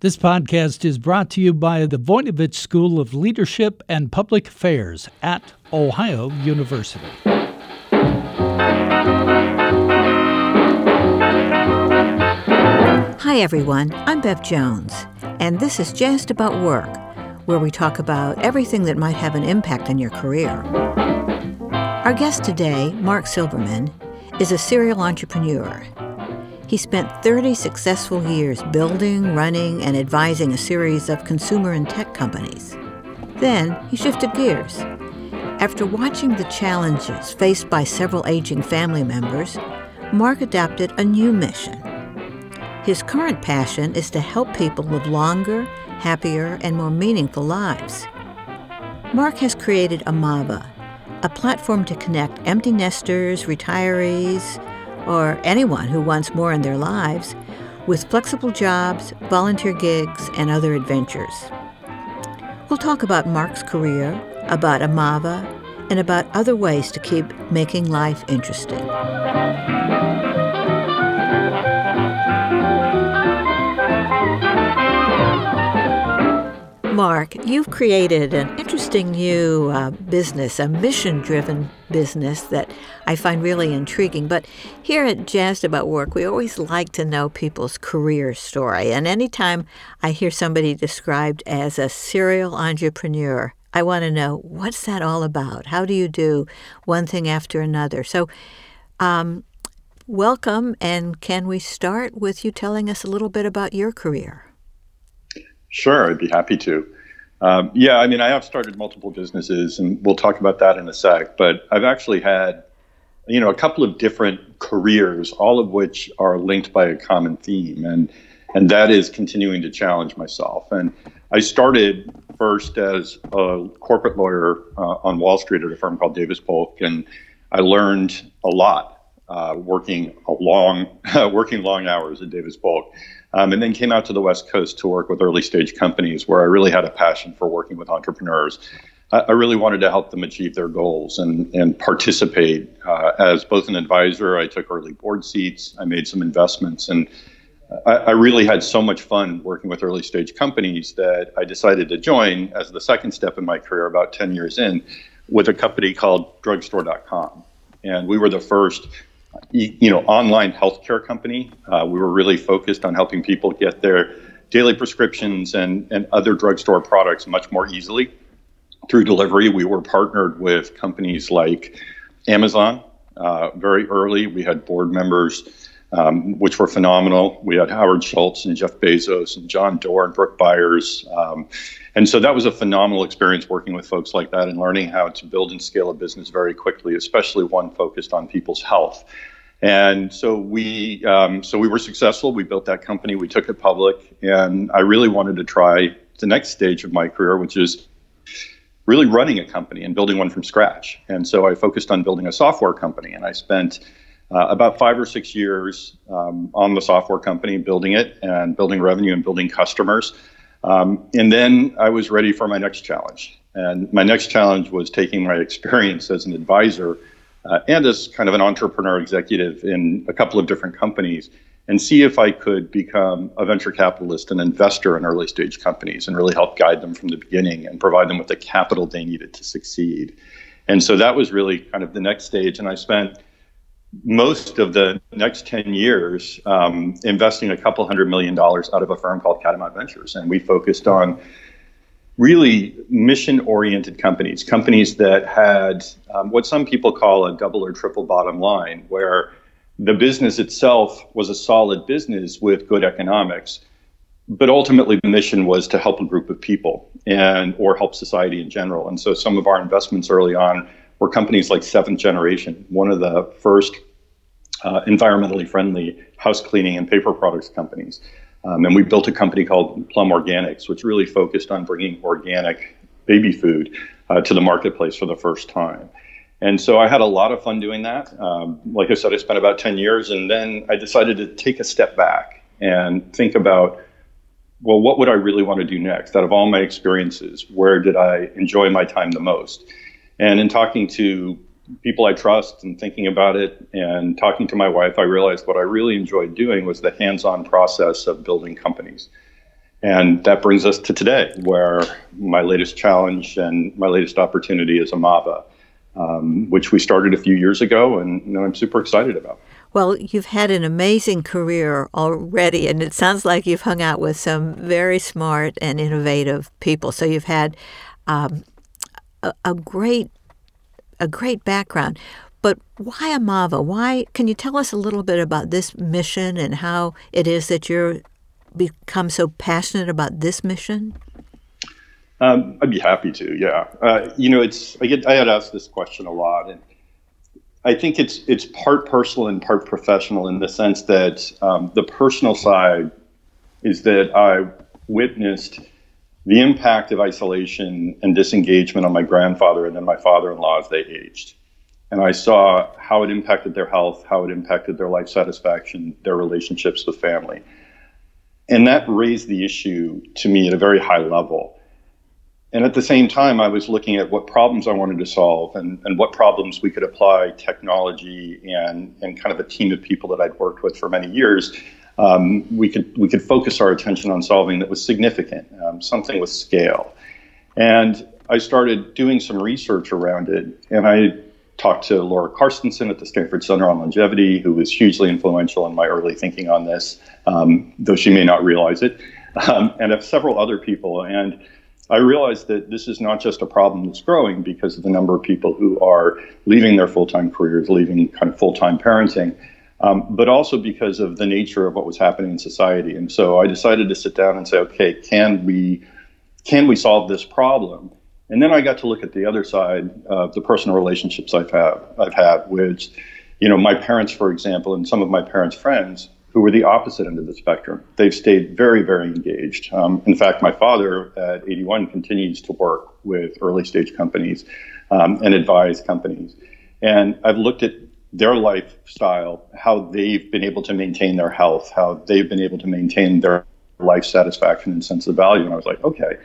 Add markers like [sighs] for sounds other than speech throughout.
This podcast is brought to you by the Voinovich School of Leadership and Public Affairs at Ohio University. Hi, everyone. I'm Bev Jones, and this is Jazzed About Work, where we talk about everything that might have an impact on your career. Our guest today, Mark Silverman, is a serial entrepreneur he spent 30 successful years building, running, and advising a series of consumer and tech companies. Then he shifted gears. After watching the challenges faced by several aging family members, Mark adopted a new mission. His current passion is to help people live longer, happier, and more meaningful lives. Mark has created Amava, a platform to connect empty nesters, retirees, or anyone who wants more in their lives with flexible jobs, volunteer gigs, and other adventures. We'll talk about Mark's career, about Amava, and about other ways to keep making life interesting. Mark, you've created an interesting new uh, business, a mission driven business that I find really intriguing. But here at Jazzed About Work, we always like to know people's career story. And anytime I hear somebody described as a serial entrepreneur, I want to know what's that all about? How do you do one thing after another? So, um, welcome. And can we start with you telling us a little bit about your career? Sure, I'd be happy to. Um, yeah, I mean, I have started multiple businesses, and we'll talk about that in a sec. But I've actually had, you know, a couple of different careers, all of which are linked by a common theme, and and that is continuing to challenge myself. And I started first as a corporate lawyer uh, on Wall Street at a firm called Davis Polk, and I learned a lot uh, working a long, [laughs] working long hours at Davis Polk um, and then came out to the West Coast to work with early stage companies where I really had a passion for working with entrepreneurs. I, I really wanted to help them achieve their goals and, and participate uh, as both an advisor. I took early board seats, I made some investments, and I, I really had so much fun working with early stage companies that I decided to join as the second step in my career about 10 years in with a company called drugstore.com. And we were the first you know, online healthcare company. Uh, we were really focused on helping people get their daily prescriptions and, and other drugstore products much more easily through delivery. We were partnered with companies like Amazon uh, very early. We had board members, um, which were phenomenal. We had Howard Schultz and Jeff Bezos and John Doerr and Brook Byers. Um, and so that was a phenomenal experience working with folks like that and learning how to build and scale a business very quickly, especially one focused on people's health. And so we, um, so we were successful. We built that company. We took it public, and I really wanted to try the next stage of my career, which is really running a company and building one from scratch. And so I focused on building a software company, and I spent uh, about five or six years um, on the software company, building it and building revenue and building customers. Um, and then I was ready for my next challenge. And my next challenge was taking my experience as an advisor uh, and as kind of an entrepreneur executive in a couple of different companies and see if I could become a venture capitalist, an investor in early stage companies, and really help guide them from the beginning and provide them with the capital they needed to succeed. And so that was really kind of the next stage. And I spent most of the next 10 years um, investing a couple hundred million dollars out of a firm called Catamount Ventures. And we focused on really mission oriented companies, companies that had um, what some people call a double or triple bottom line, where the business itself was a solid business with good economics. But ultimately, the mission was to help a group of people and or help society in general. And so, some of our investments early on were companies like Seventh Generation, one of the first uh, environmentally friendly house cleaning and paper products companies. Um, and we built a company called Plum Organics, which really focused on bringing organic baby food uh, to the marketplace for the first time. And so I had a lot of fun doing that. Um, like I said, I spent about 10 years, and then I decided to take a step back and think about well, what would I really want to do next? Out of all my experiences, where did I enjoy my time the most? And in talking to people I trust and thinking about it and talking to my wife, I realized what I really enjoyed doing was the hands on process of building companies. And that brings us to today, where my latest challenge and my latest opportunity is Amava, um, which we started a few years ago, and I'm super excited about. Well, you've had an amazing career already, and it sounds like you've hung out with some very smart and innovative people. So you've had um, a, a great a great background. But why Amava? Why can you tell us a little bit about this mission and how it is that you're become so passionate about this mission? Um, I'd be happy to. Yeah, uh, you know, it's I get I had asked this question a lot, and I think it's it's part personal and part professional in the sense that um, the personal side is that I witnessed the impact of isolation and disengagement on my grandfather and then my father-in-law as they aged. And I saw how it impacted their health, how it impacted their life satisfaction, their relationships with family. And that raised the issue to me at a very high level. And at the same time, I was looking at what problems I wanted to solve and, and what problems we could apply technology and, and kind of a team of people that I'd worked with for many years. Um, we could we could focus our attention on solving that was significant, um, something with scale. And I started doing some research around it, and I talked to Laura Carstensen at the Stanford Center on Longevity, who was hugely influential in my early thinking on this, um, though she may not realize it, um, and several other people. And I realized that this is not just a problem that's growing because of the number of people who are leaving their full time careers, leaving kind of full time parenting, um, but also because of the nature of what was happening in society. And so I decided to sit down and say, okay, can we can we solve this problem? And then I got to look at the other side of the personal relationships I've had, I've had, which, you know, my parents, for example, and some of my parents' friends who were the opposite end of the spectrum. They've stayed very, very engaged. Um, in fact, my father at 81 continues to work with early stage companies um, and advise companies. And I've looked at their lifestyle, how they've been able to maintain their health, how they've been able to maintain their life satisfaction and sense of value. And I was like, okay,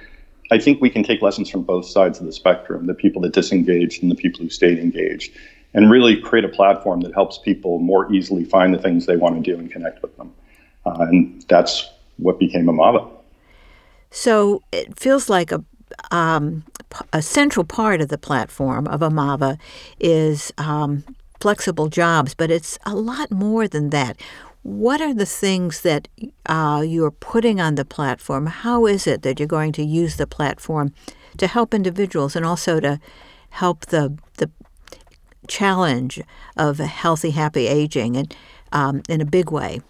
I think we can take lessons from both sides of the spectrum the people that disengaged and the people who stayed engaged and really create a platform that helps people more easily find the things they want to do and connect with them. Uh, and that's what became Amava. So it feels like a um, a central part of the platform of Amava is um, flexible jobs, but it's a lot more than that. What are the things that uh, you're putting on the platform? How is it that you're going to use the platform to help individuals and also to help the the challenge of healthy, happy aging and um, in a big way?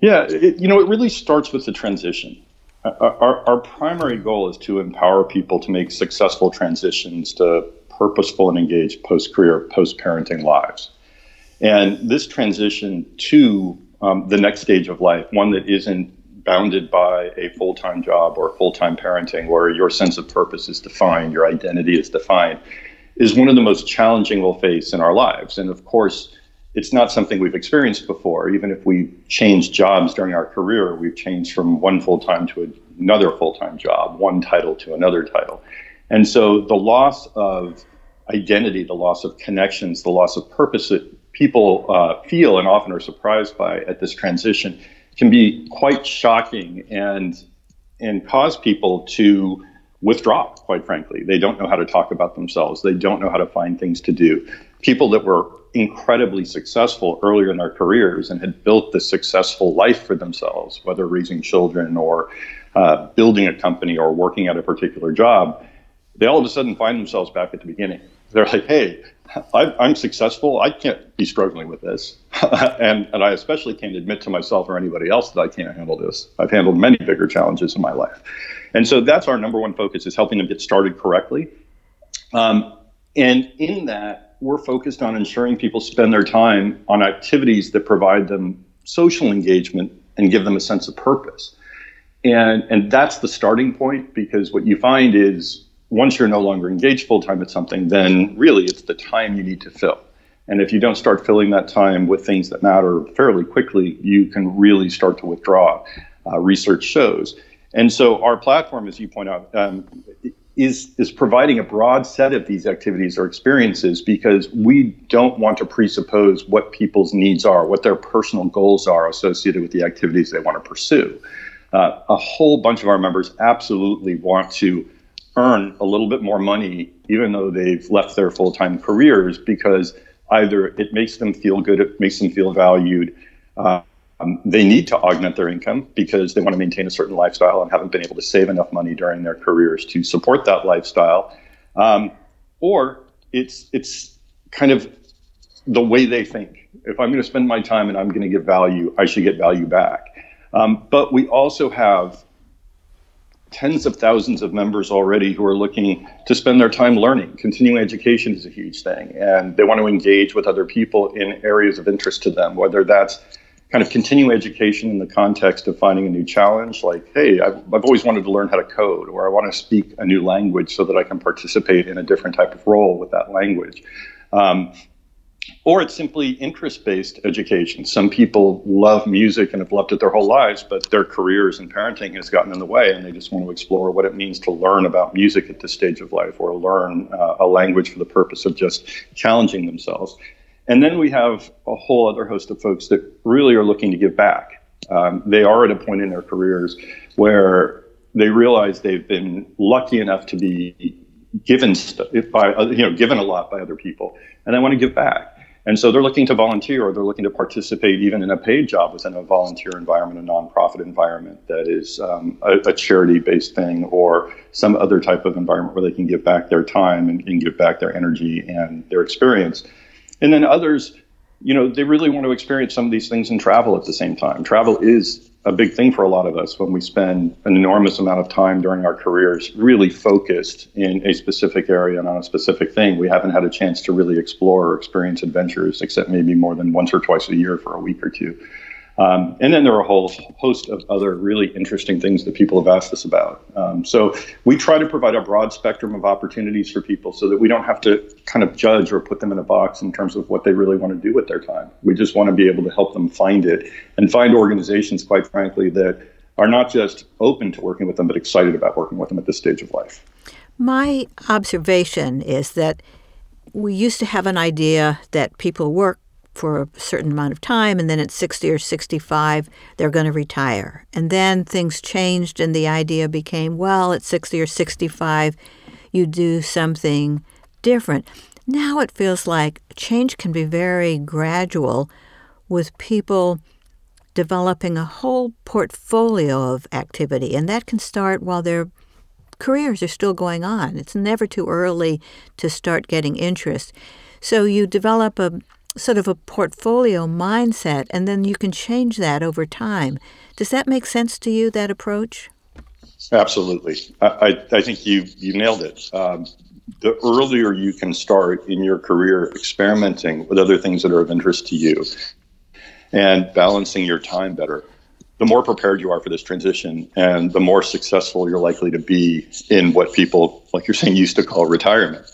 Yeah, it, you know, it really starts with the transition. Our, our primary goal is to empower people to make successful transitions to purposeful and engaged post career, post parenting lives. And this transition to um, the next stage of life, one that isn't bounded by a full time job or full time parenting, where your sense of purpose is defined, your identity is defined, is one of the most challenging we'll face in our lives. And of course, it's not something we've experienced before. Even if we change jobs during our career, we've changed from one full time to another full time job, one title to another title. And so the loss of identity, the loss of connections, the loss of purpose that people uh, feel and often are surprised by at this transition can be quite shocking and and cause people to withdraw, quite frankly. They don't know how to talk about themselves. They don't know how to find things to do. People that were incredibly successful earlier in their careers and had built this successful life for themselves, whether raising children or uh, building a company or working at a particular job, they all of a sudden find themselves back at the beginning. They're like, hey, I, am successful. I can't be struggling with this. [laughs] and, and I especially can't admit to myself or anybody else that I can't handle this. I've handled many bigger challenges in my life. And so that's our number one focus is helping them get started correctly. Um, and in that, we're focused on ensuring people spend their time on activities that provide them social engagement and give them a sense of purpose. And, and that's the starting point because what you find is once you're no longer engaged full time at something, then really it's the time you need to fill. And if you don't start filling that time with things that matter fairly quickly, you can really start to withdraw. Uh, research shows. And so our platform, as you point out, um, is is providing a broad set of these activities or experiences because we don't want to presuppose what people's needs are, what their personal goals are associated with the activities they want to pursue. Uh, a whole bunch of our members absolutely want to earn a little bit more money, even though they've left their full time careers, because either it makes them feel good, it makes them feel valued. Uh, um, they need to augment their income because they want to maintain a certain lifestyle and haven't been able to save enough money during their careers to support that lifestyle. Um, or it's it's kind of the way they think. If I'm going to spend my time and I'm going to give value, I should get value back. Um, but we also have tens of thousands of members already who are looking to spend their time learning. Continuing education is a huge thing, and they want to engage with other people in areas of interest to them, whether that's kind of continuing education in the context of finding a new challenge, like, hey, I've, I've always wanted to learn how to code, or I want to speak a new language so that I can participate in a different type of role with that language. Um, or it's simply interest based education. Some people love music and have loved it their whole lives, but their careers and parenting has gotten in the way, and they just want to explore what it means to learn about music at this stage of life or learn uh, a language for the purpose of just challenging themselves. And then we have a whole other host of folks that really are looking to give back. Um, they are at a point in their careers where they realize they've been lucky enough to be given st- by you know given a lot by other people, and they want to give back. And so they're looking to volunteer or they're looking to participate even in a paid job within a volunteer environment, a nonprofit environment that is um, a, a charity based thing or some other type of environment where they can give back their time and, and give back their energy and their experience. And then others, you know, they really want to experience some of these things and travel at the same time. Travel is a big thing for a lot of us when we spend an enormous amount of time during our careers really focused in a specific area and on a specific thing. We haven't had a chance to really explore or experience adventures except maybe more than once or twice a year for a week or two. Um, and then there are a whole host of other really interesting things that people have asked us about. Um, so we try to provide a broad spectrum of opportunities for people so that we don't have to kind of judge or put them in a box in terms of what they really want to do with their time. We just want to be able to help them find it and find organizations, quite frankly, that are not just open to working with them, but excited about working with them at this stage of life. My observation is that we used to have an idea that people work for a certain amount of time, and then at 60 or 65, they're going to retire. And then things changed, and the idea became well, at 60 or 65, you do something different. Now it feels like change can be very gradual with people developing a whole portfolio of activity, and that can start while their careers are still going on. It's never too early to start getting interest. So you develop a, sort of a portfolio mindset, and then you can change that over time. Does that make sense to you, that approach? Absolutely. I, I think you, you nailed it. Um, the earlier you can start in your career experimenting with other things that are of interest to you and balancing your time better, the more prepared you are for this transition and the more successful you're likely to be in what people, like you're saying, used to call retirement.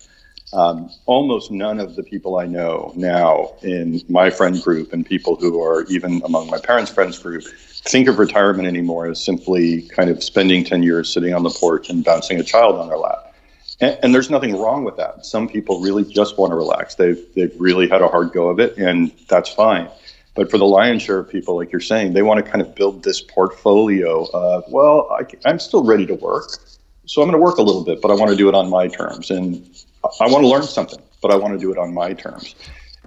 Um, almost none of the people I know now in my friend group and people who are even among my parents' friends group think of retirement anymore as simply kind of spending 10 years sitting on the porch and bouncing a child on their lap. And, and there's nothing wrong with that. Some people really just want to relax. They've, they've really had a hard go of it, and that's fine. But for the lion's share of people, like you're saying, they want to kind of build this portfolio of, well, I, I'm still ready to work. So I'm going to work a little bit, but I want to do it on my terms. And I want to learn something, but I want to do it on my terms.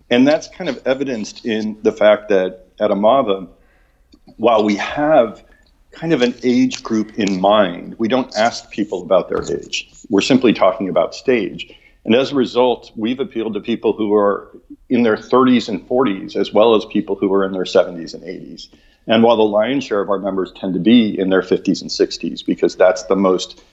And that's kind of evidenced in the fact that at Amava, while we have kind of an age group in mind, we don't ask people about their age. We're simply talking about stage. And as a result, we've appealed to people who are in their 30s and 40s, as well as people who are in their 70s and 80s. And while the lion's share of our members tend to be in their 50s and 60s, because that's the most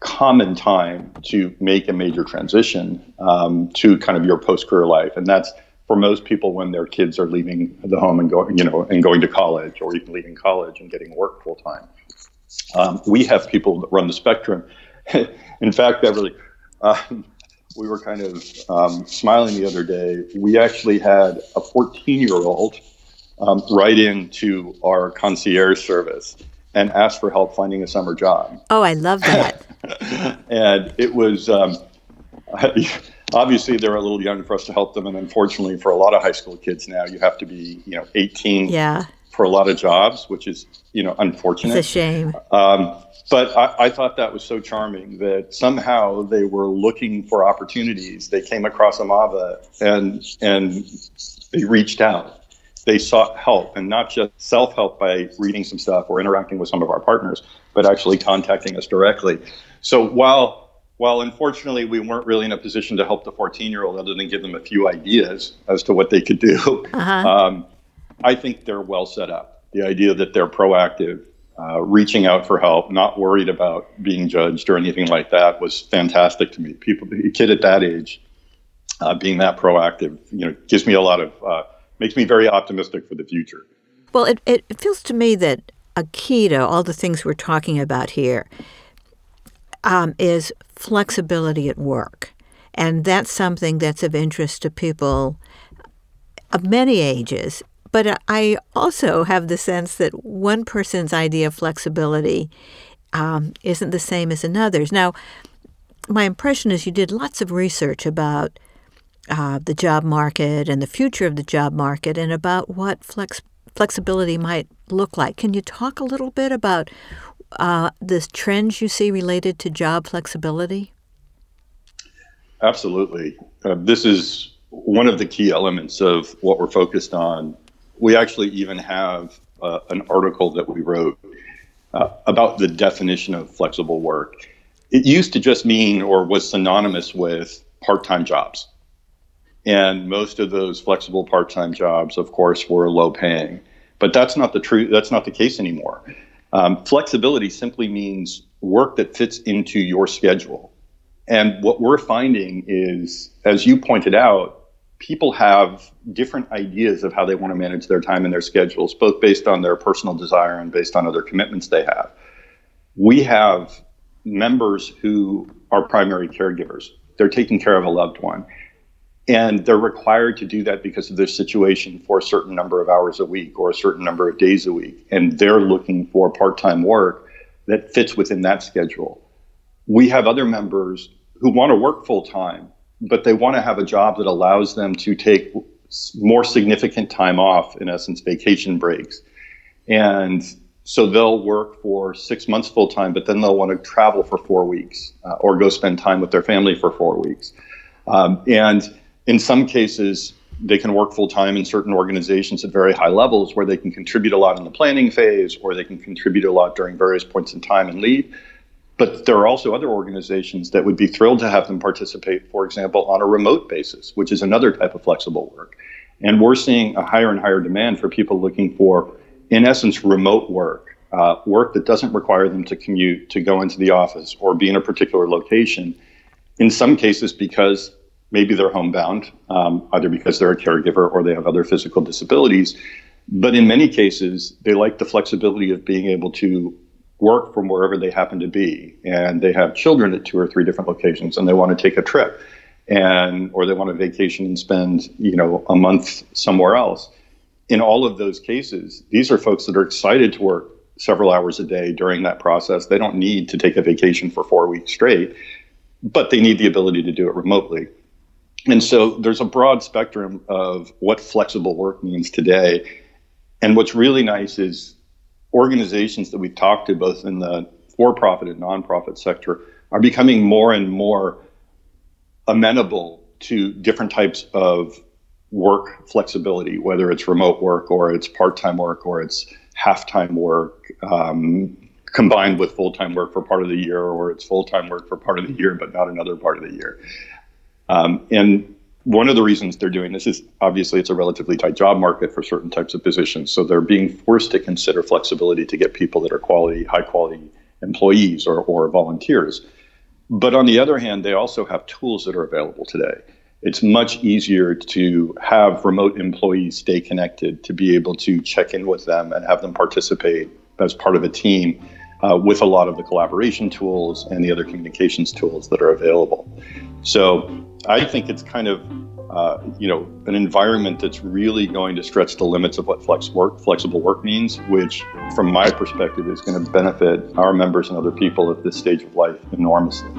common time to make a major transition um, to kind of your post career life, and that's for most people when their kids are leaving the home and going, you know, and going to college, or even leaving college and getting work full time. Um, we have people that run the spectrum. [laughs] In fact, Beverly, um, we were kind of um, smiling the other day. We actually had a 14 year old um, write into our concierge service and asked for help finding a summer job. Oh, I love that. [laughs] and it was um, [laughs] obviously they're a little young for us to help them, and unfortunately for a lot of high school kids now, you have to be you know 18 yeah. for a lot of jobs, which is you know unfortunate. It's a shame. Um, but I, I, thought that was so charming that somehow they were looking for opportunities. They came across Amava and and they reached out. They sought help and not just self help by reading some stuff or interacting with some of our partners, but actually contacting us directly. So while while unfortunately we weren't really in a position to help the 14 year old other than give them a few ideas as to what they could do, uh-huh. um, I think they're well set up. The idea that they're proactive, uh, reaching out for help, not worried about being judged or anything like that was fantastic to me. People, a kid at that age, uh, being that proactive, you know, gives me a lot of, uh, makes me very optimistic for the future. Well, it, it feels to me that a key to all the things we're talking about here um, is flexibility at work. And that's something that's of interest to people of many ages. But I also have the sense that one person's idea of flexibility um, isn't the same as another's. Now, my impression is you did lots of research about uh, the job market and the future of the job market and about what flex- flexibility might look like. Can you talk a little bit about uh, the trends you see related to job flexibility? Absolutely. Uh, this is one of the key elements of what we're focused on. We actually even have uh, an article that we wrote uh, about the definition of flexible work. It used to just mean or was synonymous with part time jobs. And most of those flexible part time jobs, of course, were low paying. But that's not the true that's not the case anymore. Um, flexibility simply means work that fits into your schedule. And what we're finding is, as you pointed out, people have different ideas of how they want to manage their time and their schedules, both based on their personal desire and based on other commitments they have. We have members who are primary caregivers. They're taking care of a loved one. And they're required to do that because of their situation for a certain number of hours a week or a certain number of days a week. And they're looking for part time work that fits within that schedule. We have other members who want to work full time, but they want to have a job that allows them to take more significant time off, in essence, vacation breaks. And so they'll work for six months full time, but then they'll want to travel for four weeks uh, or go spend time with their family for four weeks. Um, and in some cases, they can work full time in certain organizations at very high levels where they can contribute a lot in the planning phase or they can contribute a lot during various points in time and lead. But there are also other organizations that would be thrilled to have them participate, for example, on a remote basis, which is another type of flexible work. And we're seeing a higher and higher demand for people looking for, in essence, remote work, uh, work that doesn't require them to commute, to go into the office, or be in a particular location. In some cases, because Maybe they're homebound, um, either because they're a caregiver or they have other physical disabilities. But in many cases, they like the flexibility of being able to work from wherever they happen to be. And they have children at two or three different locations and they want to take a trip and or they want to vacation and spend, you know, a month somewhere else. In all of those cases, these are folks that are excited to work several hours a day during that process. They don't need to take a vacation for four weeks straight, but they need the ability to do it remotely. And so there's a broad spectrum of what flexible work means today. And what's really nice is organizations that we talk to, both in the for profit and nonprofit sector, are becoming more and more amenable to different types of work flexibility, whether it's remote work or it's part time work or it's half time work. Um, combined with full time work for part of the year, or it's full time work for part of the year, but not another part of the year. Um, and one of the reasons they're doing this is obviously it's a relatively tight job market for certain types of positions. So they're being forced to consider flexibility to get people that are quality, high quality employees or, or volunteers. But on the other hand, they also have tools that are available today. It's much easier to have remote employees stay connected, to be able to check in with them and have them participate as part of a team uh, with a lot of the collaboration tools and the other communications tools that are available. So I think it's kind of uh, you know an environment that's really going to stretch the limits of what flex work, flexible work means, which, from my perspective, is going to benefit our members and other people at this stage of life enormously.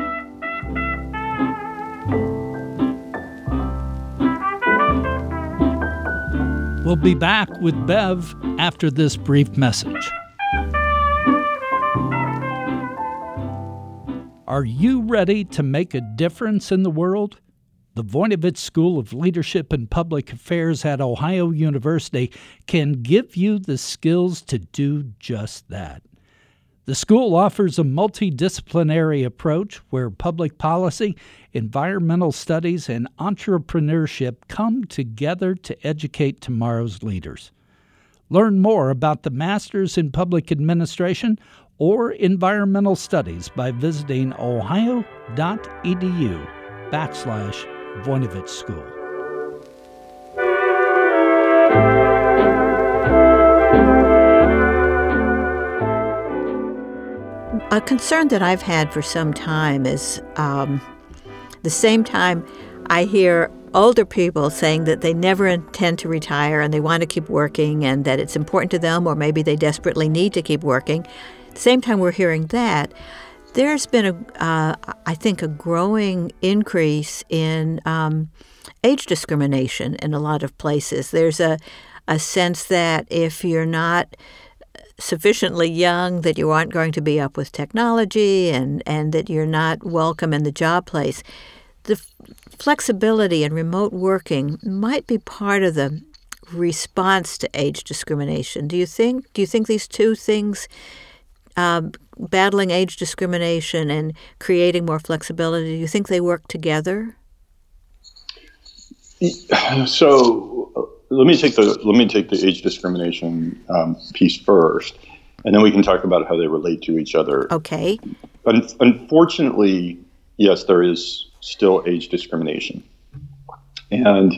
We'll be back with Bev after this brief message. Are you ready to make a difference in the world? The Voinovich School of Leadership and Public Affairs at Ohio University can give you the skills to do just that. The school offers a multidisciplinary approach where public policy, environmental studies, and entrepreneurship come together to educate tomorrow's leaders. Learn more about the Masters in Public Administration or Environmental Studies by visiting ohio.edu backslash Voinovich School. A concern that I've had for some time is um, the same time I hear older people saying that they never intend to retire and they want to keep working and that it's important to them, or maybe they desperately need to keep working. The same time, we're hearing that. There's been a, uh, I think, a growing increase in um, age discrimination in a lot of places. There's a, a sense that if you're not sufficiently young that you aren't going to be up with technology and, and that you're not welcome in the job place. The flexibility and remote working might be part of the response to age discrimination. Do you think? Do you think these two things, uh, battling age discrimination and creating more flexibility, do you think they work together? [sighs] So let me take the let me take the age discrimination um, piece first, and then we can talk about how they relate to each other. Okay. Un- unfortunately, yes, there is still age discrimination, and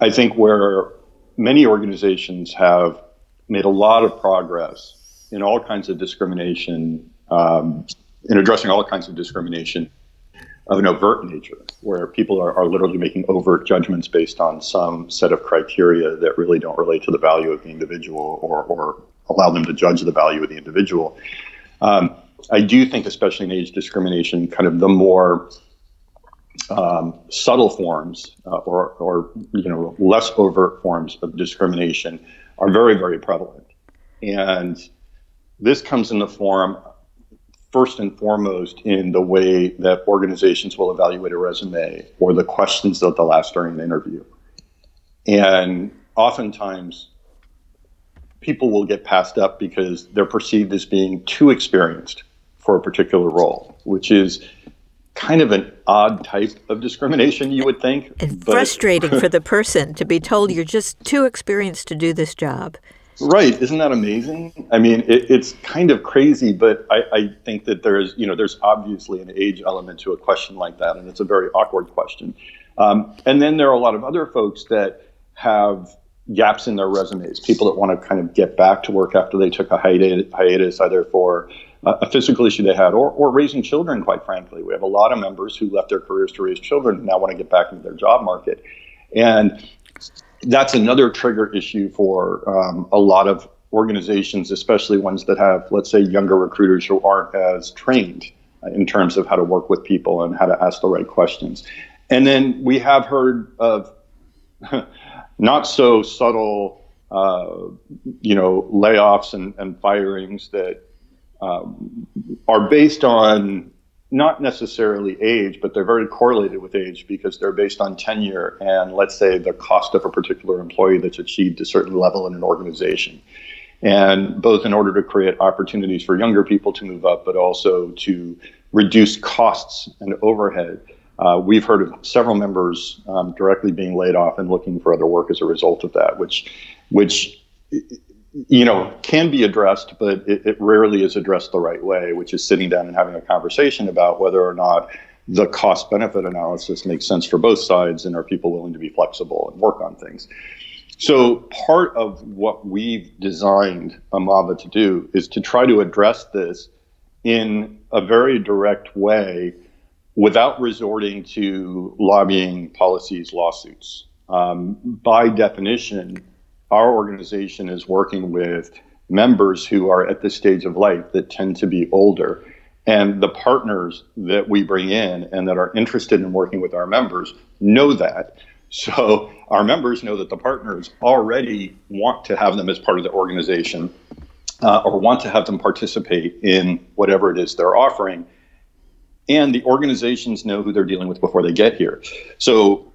I think where many organizations have made a lot of progress in all kinds of discrimination, um, in addressing all kinds of discrimination of an overt nature, where people are, are literally making overt judgments based on some set of criteria that really don't relate to the value of the individual or, or allow them to judge the value of the individual. Um, I do think, especially in age discrimination, kind of the more um, subtle forms uh, or, or you know less overt forms of discrimination are very, very prevalent, and this comes in the form first and foremost in the way that organizations will evaluate a resume or the questions that they'll ask during an interview. And oftentimes, people will get passed up because they're perceived as being too experienced for a particular role, which is kind of an odd type of discrimination, you would think. And frustrating for the person to be told you're just too experienced to do this job. Right. Isn't that amazing? I mean, it, it's kind of crazy, but I, I, think that there's, you know, there's obviously an age element to a question like that, and it's a very awkward question. Um, and then there are a lot of other folks that have gaps in their resumes, people that want to kind of get back to work after they took a hiatus, either for a physical issue they had or, or raising children, quite frankly. We have a lot of members who left their careers to raise children and now want to get back into their job market. And that's another trigger issue for um, a lot of organizations, especially ones that have, let's say, younger recruiters who aren't as trained in terms of how to work with people and how to ask the right questions. And then we have heard of [laughs] not so subtle, uh, you know, layoffs and, and firings that um, are based on not necessarily age, but they're very correlated with age because they're based on tenure and let's say the cost of a particular employee that's achieved a certain level in an organization. And both in order to create opportunities for younger people to move up, but also to reduce costs and overhead. Uh, we've heard of several members um, directly being laid off and looking for other work as a result of that, which, which you know, can be addressed, but it, it, rarely is addressed the right way, which is sitting down and having a conversation about whether or not the cost benefit analysis makes sense for both sides and are people willing to be flexible and work on things. So, part of what we've designed Amava to do is to try to address this in a very direct way without resorting to lobbying policies, lawsuits. Um, by definition, our organization is working with members who are at this stage of life that tend to be older. And the partners that we bring in and that are interested in working with our members know that. So our members know that the partners already want to have them as part of the organization uh, or want to have them participate in whatever it is they're offering. And the organizations know who they're dealing with before they get here. So,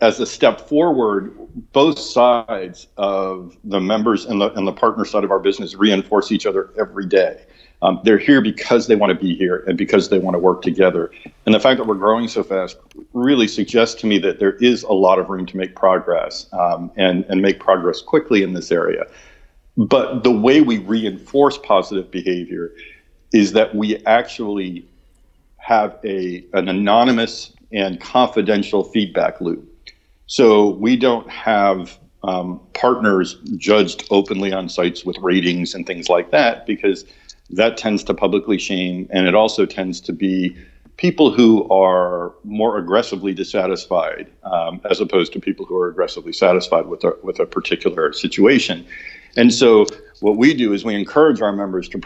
as a step forward, both sides of the members and the, and the partner side of our business reinforce each other every day. Um, they're here because they want to be here and because they want to work together. And the fact that we're growing so fast really suggests to me that there is a lot of room to make progress um, and, and make progress quickly in this area. But the way we reinforce positive behavior is that we actually have a, an anonymous and confidential feedback loop. So we don't have um, partners judged openly on sites with ratings and things like that because that tends to publicly shame, and it also tends to be people who are more aggressively dissatisfied, um, as opposed to people who are aggressively satisfied with a, with a particular situation. And so, what we do is we encourage our members to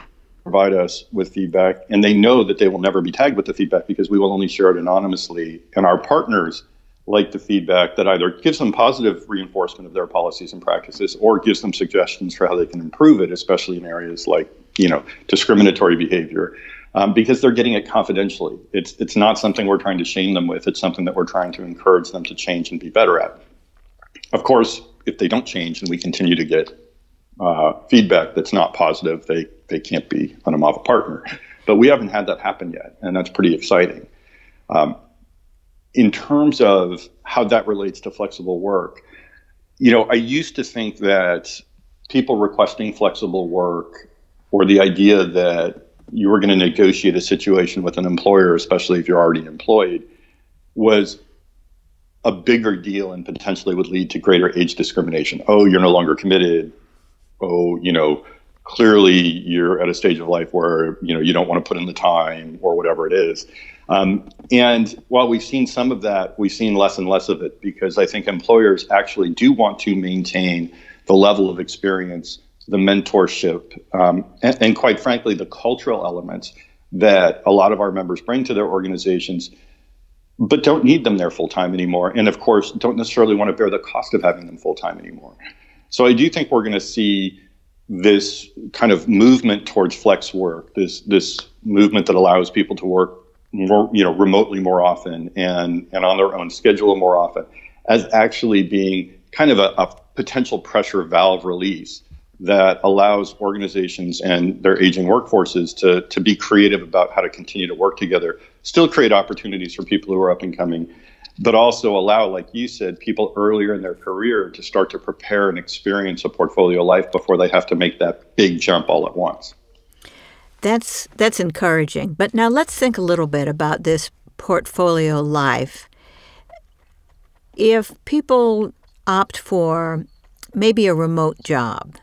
provide us with feedback, and they know that they will never be tagged with the feedback because we will only share it anonymously. And our partners like the feedback that either gives them positive reinforcement of their policies and practices or gives them suggestions for how they can improve it, especially in areas like you know discriminatory behavior um, because they're getting it confidentially. It's it's not something we're trying to shame them with. It's something that we're trying to encourage them to change and be better at. Of course, if they don't change and we continue to get uh, feedback that's not positive, they they can't be an Amava partner. But we haven't had that happen yet, and that's pretty exciting. Um, in terms of how that relates to flexible work, you know, I used to think that people requesting flexible work or the idea that you were going to negotiate a situation with an employer, especially if you're already employed, was a bigger deal and potentially would lead to greater age discrimination. Oh, you're no longer committed. Oh, you know, clearly you're at a stage of life where you know you don't want to put in the time or whatever it is. Um, and while we've seen some of that, we've seen less and less of it because I think employers actually do want to maintain the level of experience the mentorship, um, and, and, quite frankly, the cultural elements that a lot of our members bring to their organizations, but don't need them there full time anymore. And of course, don't necessarily want to bear the cost of having them full time anymore. So I do think we're going to see this kind of movement towards flex work, this this movement that allows people to work more, you know, remotely more often and and on their own schedule more often, as actually being kind of a, a potential pressure valve release that allows organizations and their aging workforces to, to be creative about how to continue to work together, still create opportunities for people who are up and coming, but also allow, like you said, people earlier in their career to start to prepare and experience a portfolio life before they have to make that big jump all at once. That's that's encouraging. But now let's think a little bit about this portfolio life. If people opt for maybe a remote job,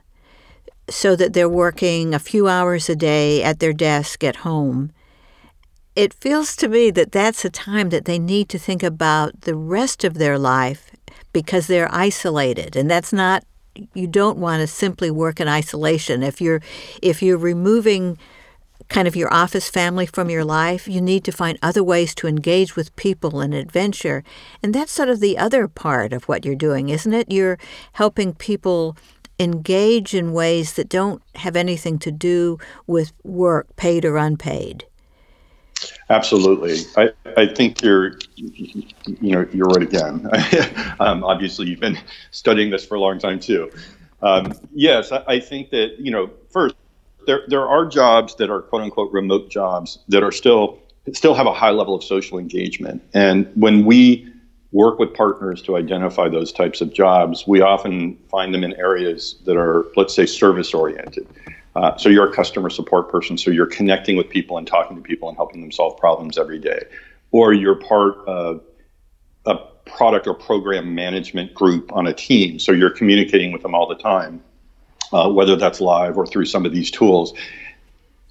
so that they're working a few hours a day at their desk at home. It feels to me that that's a time that they need to think about the rest of their life because they're isolated and that's not you don't want to simply work in isolation if you're if you're removing kind of your office family from your life you need to find other ways to engage with people and adventure and that's sort of the other part of what you're doing isn't it you're helping people engage in ways that don't have anything to do with work, paid or unpaid. Absolutely. I, I think you're, you know, you're right again. [laughs] um, obviously, you've been studying this for a long time too. Um, yes, I, I think that, you know, first, there, there are jobs that are quote unquote remote jobs that are still still have a high level of social engagement. And when we work with partners to identify those types of jobs, we often find them in areas that are, let's say, service oriented. Uh, so you're a customer support person, so you're connecting with people and talking to people and helping them solve problems every day. Or you're part of a product or program management group on a team, so you're communicating with them all the time, uh, whether that's live or through some of these tools.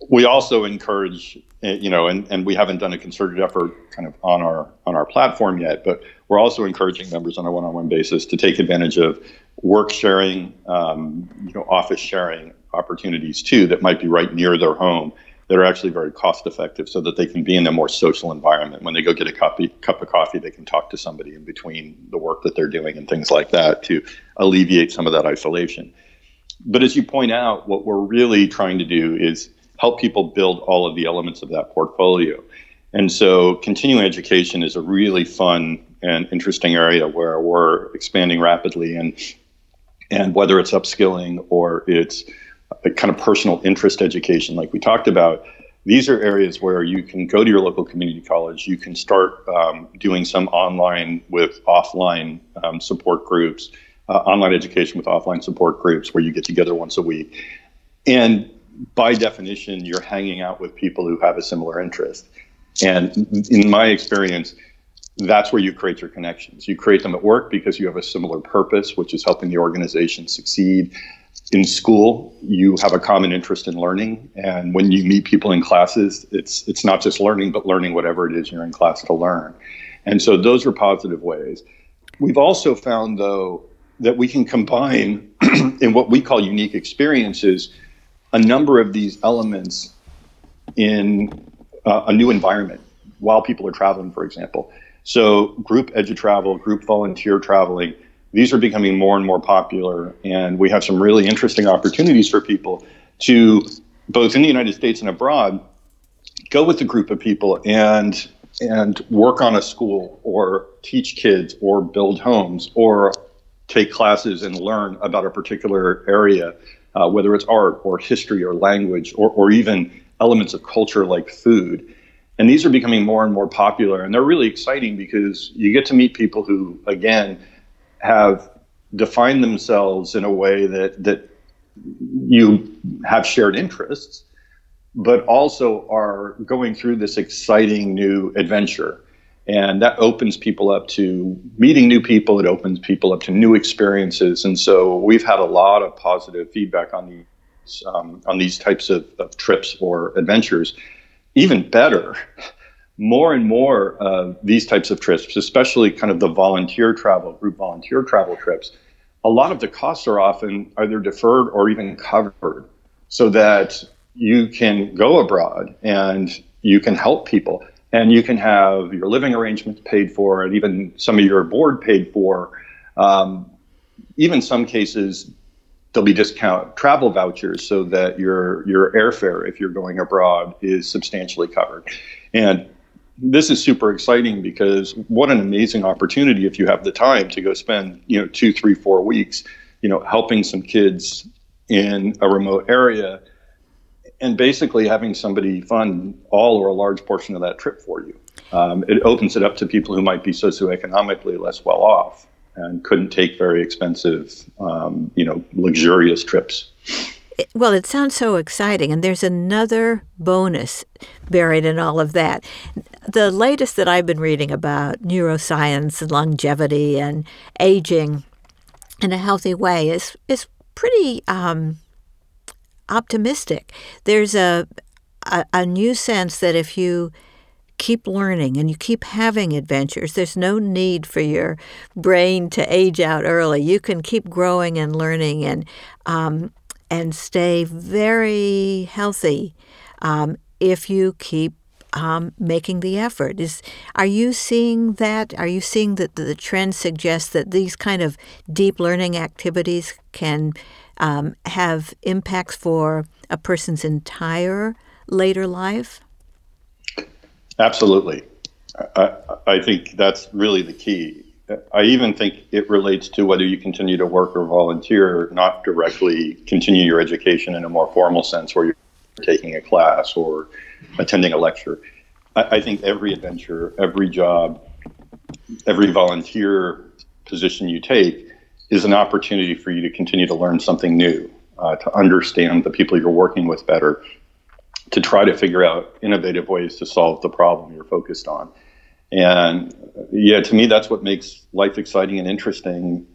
We also encourage, eh, you know, and, and we haven't done a concerted effort kind of on our on our platform yet, but we're also encouraging members on a one-on-one basis to take advantage of work sharing, um, you know, office sharing opportunities too that might be right near their home that are actually very cost effective so that they can be in a more social environment. When they go get a cup, cup of coffee, they can talk to somebody in between the work that they're doing and things like that to alleviate some of that isolation. But as you point out, what we're really trying to do is help people build all of the elements of that portfolio. And so continuing education is a really fun and interesting area where we're expanding rapidly and and whether it's upskilling or it's a kind of personal interest education, like we talked about, these are areas where you can go to your local community college. You can start um, doing some online with offline um, support groups, uh, online education with offline support groups where you get together once a week. And by definition, you're hanging out with people who have a similar interest. And in my experience, that's where you create your connections. You create them at work because you have a similar purpose, which is helping the organization succeed. In school, you have a common interest in learning, and when you meet people in classes, it's it's not just learning, but learning whatever it is you're in class to learn. And so those are positive ways. We've also found, though, that we can combine [clears throat] in what we call unique experiences a number of these elements in uh, a new environment while people are traveling, for example. So, group edu travel, group volunteer traveling, these are becoming more and more popular. And we have some really interesting opportunities for people to, both in the United States and abroad, go with a group of people and and work on a school or teach kids or build homes or take classes and learn about a particular area, uh, whether it's art or history or language or, or even elements of culture like food. And these are becoming more and more popular, and they're really exciting because you get to meet people who, again, have defined themselves in a way that that you have shared interests, but also are going through this exciting new adventure. And that opens people up to meeting new people. It opens people up to new experiences. And so we've had a lot of positive feedback on these um, on these types of, of trips or adventures even better, more and more of these types of trips, especially kind of the volunteer travel, group volunteer travel trips, a lot of the costs are often either deferred or even covered so that you can go abroad and you can help people and you can have your living arrangements paid for and even some of your board paid for. Um, even some cases, there'll be discount travel vouchers so that your your airfare if you're going abroad is substantially covered and this is super exciting because what an amazing opportunity if you have the time to go spend you know two three four weeks you know helping some kids in a remote area and basically having somebody fund all or a large portion of that trip for you um, it opens it up to people who might be socioeconomically less well off and couldn't take very expensive, um, you know, luxurious trips. Well, it sounds so exciting, and there's another bonus buried in all of that. The latest that I've been reading about neuroscience and longevity and aging in a healthy way is is pretty um, optimistic. There's a, a a new sense that if you keep learning and you keep having adventures. There's no need for your brain to age out early. You can keep growing and learning and um, and stay very healthy um, if you keep um, making the effort. Is are you seeing that? Are you seeing that the trend suggests that these kind of deep learning activities can um, have impacts for a person's entire later life? Absolutely. I, I think that's really the key. I even think it relates to whether you continue to work or volunteer, not directly continue your education in a more formal sense where you're taking a class or attending a lecture. I, I think every adventure, every job, every volunteer position you take is an opportunity for you to continue to learn something new, uh, to understand the people you're working with better, to try to figure out innovative ways to solve the problem you're focused on. And yeah, to me, that's what makes life exciting and interesting.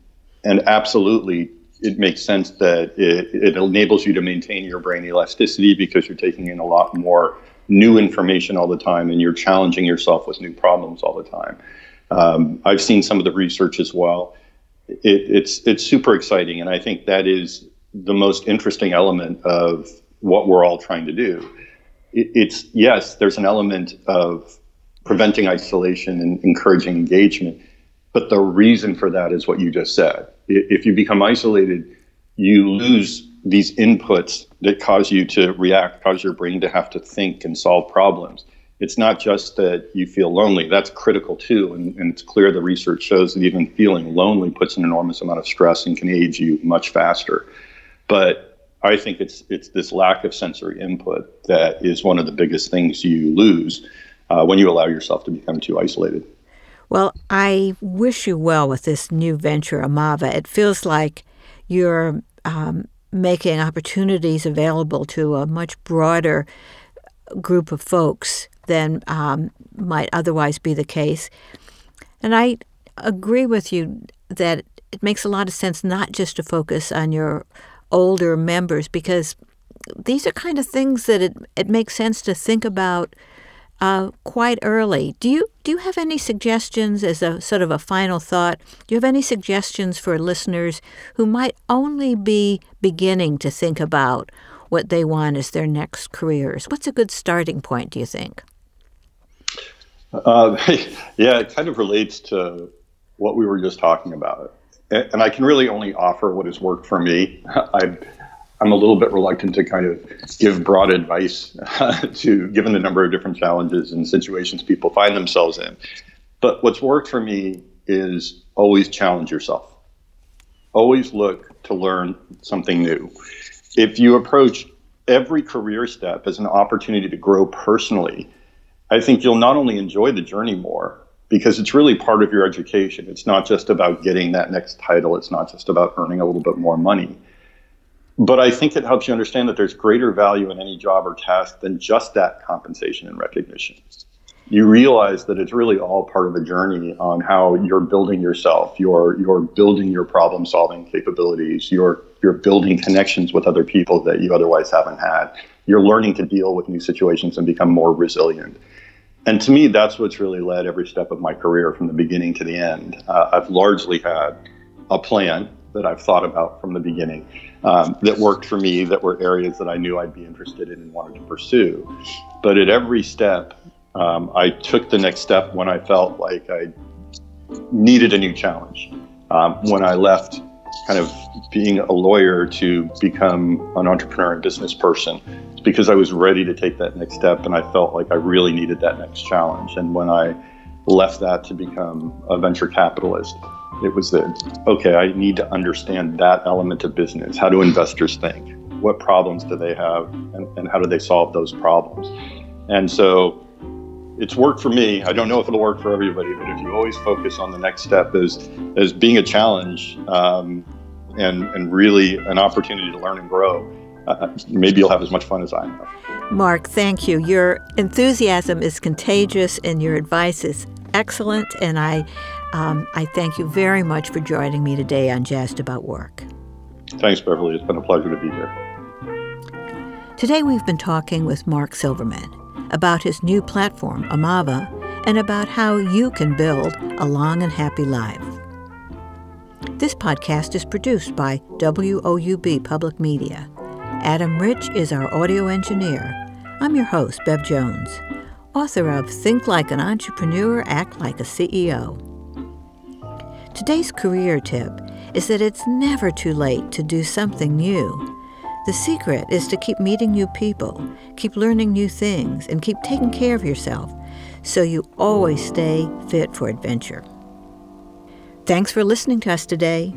And absolutely, it makes sense that it, it enables you to maintain your brain elasticity because you're taking in a lot more new information all the time and you're challenging yourself with new problems all the time. Um, I've seen some of the research as well. It, it's it's super exciting, and I think that is the most interesting element of what we're all trying to do it, it's yes, there's an element of preventing isolation and encouraging engagement, but the reason for that is what you just said. If you become isolated, you lose these inputs that cause you to react, cause your brain to have to think and solve problems. It's not just that you feel lonely, that's critical too. And, and, it's clear the research shows that even feeling lonely puts an enormous amount of stress and can age you much faster. But I think it's, it's this lack of sensory input that is one of the biggest things you lose uh, when you allow yourself to become too isolated. Well, I wish you well with this new venture, Amava. It feels like you're um, making opportunities available to a much broader group of folks than um, might otherwise be the case. And I agree with you that it makes a lot of sense not just to focus on your older members because these are kind of things that it, it makes sense to think about uh, quite early. Do you do you have any suggestions as a sort of a final thought? Do you have any suggestions for listeners who might only be beginning to think about what they want as their next careers? What's a good starting point? Do you think? Uh, [laughs] yeah, it kind of relates to what we were just talking about, and I can really only offer what has worked for me. [laughs] I I'm a little bit reluctant to kind of give broad advice [laughs] to, given the number of different challenges and situations people find themselves in. But what's worked for me is always challenge yourself. Always look to learn something new. If you approach every career step as an opportunity to grow personally, I think you'll not only enjoy the journey more, because it's really part of your education. It's not just about getting that next title, it's not just about earning a little bit more money but I think it helps you understand that there's greater value in any job or task than just that compensation and recognition. You realize that it's really all part of a journey on how you're building yourself, you're you're building your problem solving capabilities, you're you're building connections with other people that you otherwise haven't had. You're learning to deal with new situations and become more resilient. And to me, that's what's really led every step of my career from the beginning to the end. Uh, I've largely had a plan that I've thought about from the beginning um, that worked for me, that were areas that I knew I'd be interested in and wanted to pursue. But at every step, um, I took the next step when I felt like I needed a new challenge. Um, when I left kind of being a lawyer to become an entrepreneur and business person, because I was ready to take that next step and I felt like I really needed that next challenge. And when I left that to become a venture capitalist, it was that, okay, I need to understand that element of business. How do investors think? What problems do they have? And, and how do they solve those problems? And so it's worked for me. I don't know if it'll work for everybody, but if you always focus on the next step as, as being a challenge um, and, and really an opportunity to learn and grow, uh, maybe you'll have as much fun as I have. Mark, thank you. Your enthusiasm is contagious and your advice is excellent, and I um, I thank you very much for joining me today on Jazzed About Work. Thanks, Beverly. It's been a pleasure to be here. Today we've been talking with Mark Silverman about his new platform, Amava, and about how you can build a long and happy life. This podcast is produced by WOUB Public Media. Adam Rich is our audio engineer. I'm your host, Bev Jones, author of Think Like an Entrepreneur, Act Like a CEO. Today's career tip is that it's never too late to do something new. The secret is to keep meeting new people, keep learning new things, and keep taking care of yourself so you always stay fit for adventure. Thanks for listening to us today.